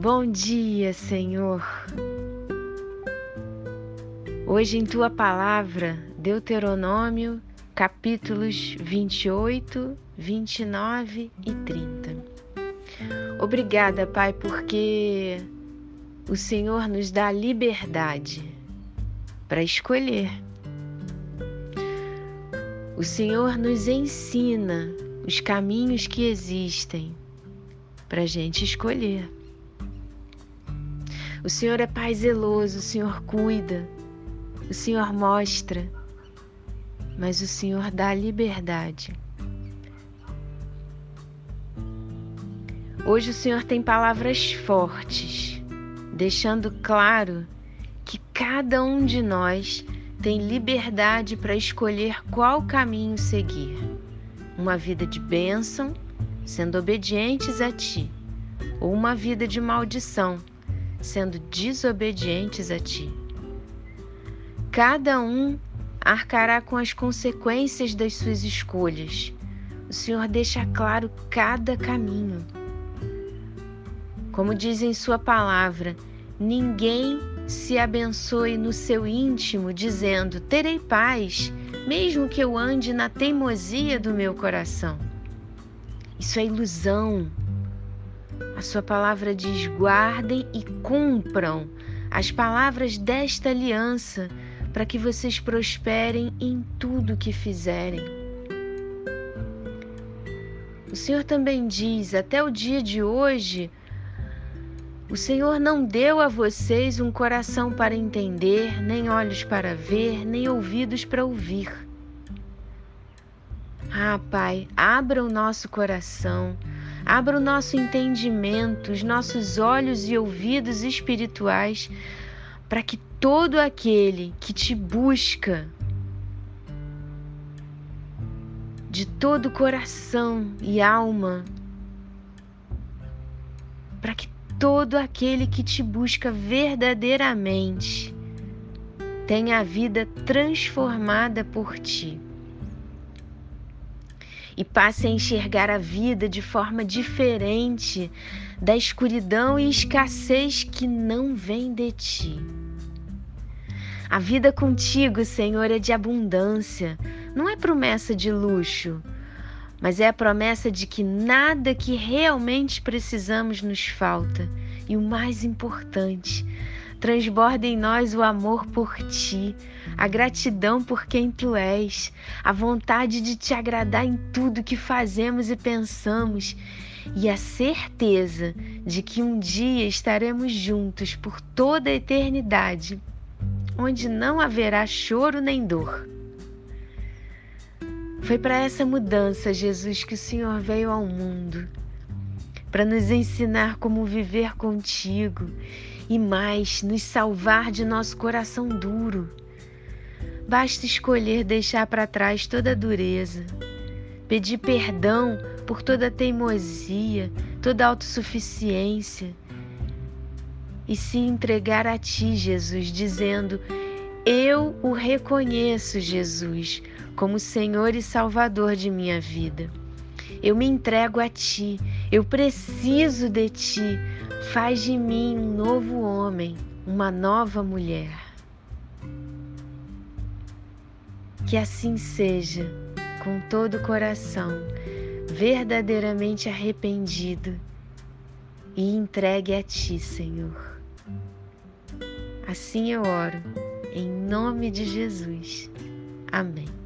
Bom dia, Senhor. Hoje, em tua palavra, Deuteronômio, capítulos 28, 29 e 30. Obrigada, Pai, porque o Senhor nos dá liberdade para escolher. O Senhor nos ensina os caminhos que existem para a gente escolher. O Senhor é Pai zeloso, o Senhor cuida, o Senhor mostra, mas o Senhor dá liberdade. Hoje o Senhor tem palavras fortes, deixando claro que cada um de nós tem liberdade para escolher qual caminho seguir. Uma vida de bênção, sendo obedientes a Ti, ou uma vida de maldição, sendo desobedientes a ti. Cada um arcará com as consequências das suas escolhas. O Senhor deixa claro cada caminho. Como diz em Sua palavra, ninguém se abençoe no seu íntimo, dizendo: Terei paz, mesmo que eu ande na teimosia do meu coração. Isso é ilusão. A sua palavra diz: guardem e cumpram as palavras desta aliança, para que vocês prosperem em tudo que fizerem. O Senhor também diz: até o dia de hoje, o Senhor não deu a vocês um coração para entender, nem olhos para ver, nem ouvidos para ouvir. Ah, Pai, abra o nosso coração Abra o nosso entendimento, os nossos olhos e ouvidos espirituais, para que todo aquele que te busca de todo coração e alma, para que todo aquele que te busca verdadeiramente tenha a vida transformada por ti e passe a enxergar a vida de forma diferente da escuridão e escassez que não vem de ti. A vida contigo, Senhor, é de abundância, não é promessa de luxo, mas é a promessa de que nada que realmente precisamos nos falta. E o mais importante, transborda em nós o amor por ti, a gratidão por quem tu és, a vontade de te agradar em tudo que fazemos e pensamos e a certeza de que um dia estaremos juntos por toda a eternidade, onde não haverá choro nem dor. Foi para essa mudança, Jesus, que o Senhor veio ao mundo para nos ensinar como viver contigo e mais, nos salvar de nosso coração duro. Basta escolher deixar para trás toda a dureza, pedir perdão por toda a teimosia, toda a autossuficiência e se entregar a Ti, Jesus, dizendo: Eu o reconheço, Jesus, como Senhor e Salvador de minha vida. Eu me entrego a Ti, eu preciso de Ti. Faz de mim um novo homem, uma nova mulher. Que assim seja, com todo o coração, verdadeiramente arrependido e entregue a Ti, Senhor. Assim eu oro, em nome de Jesus. Amém.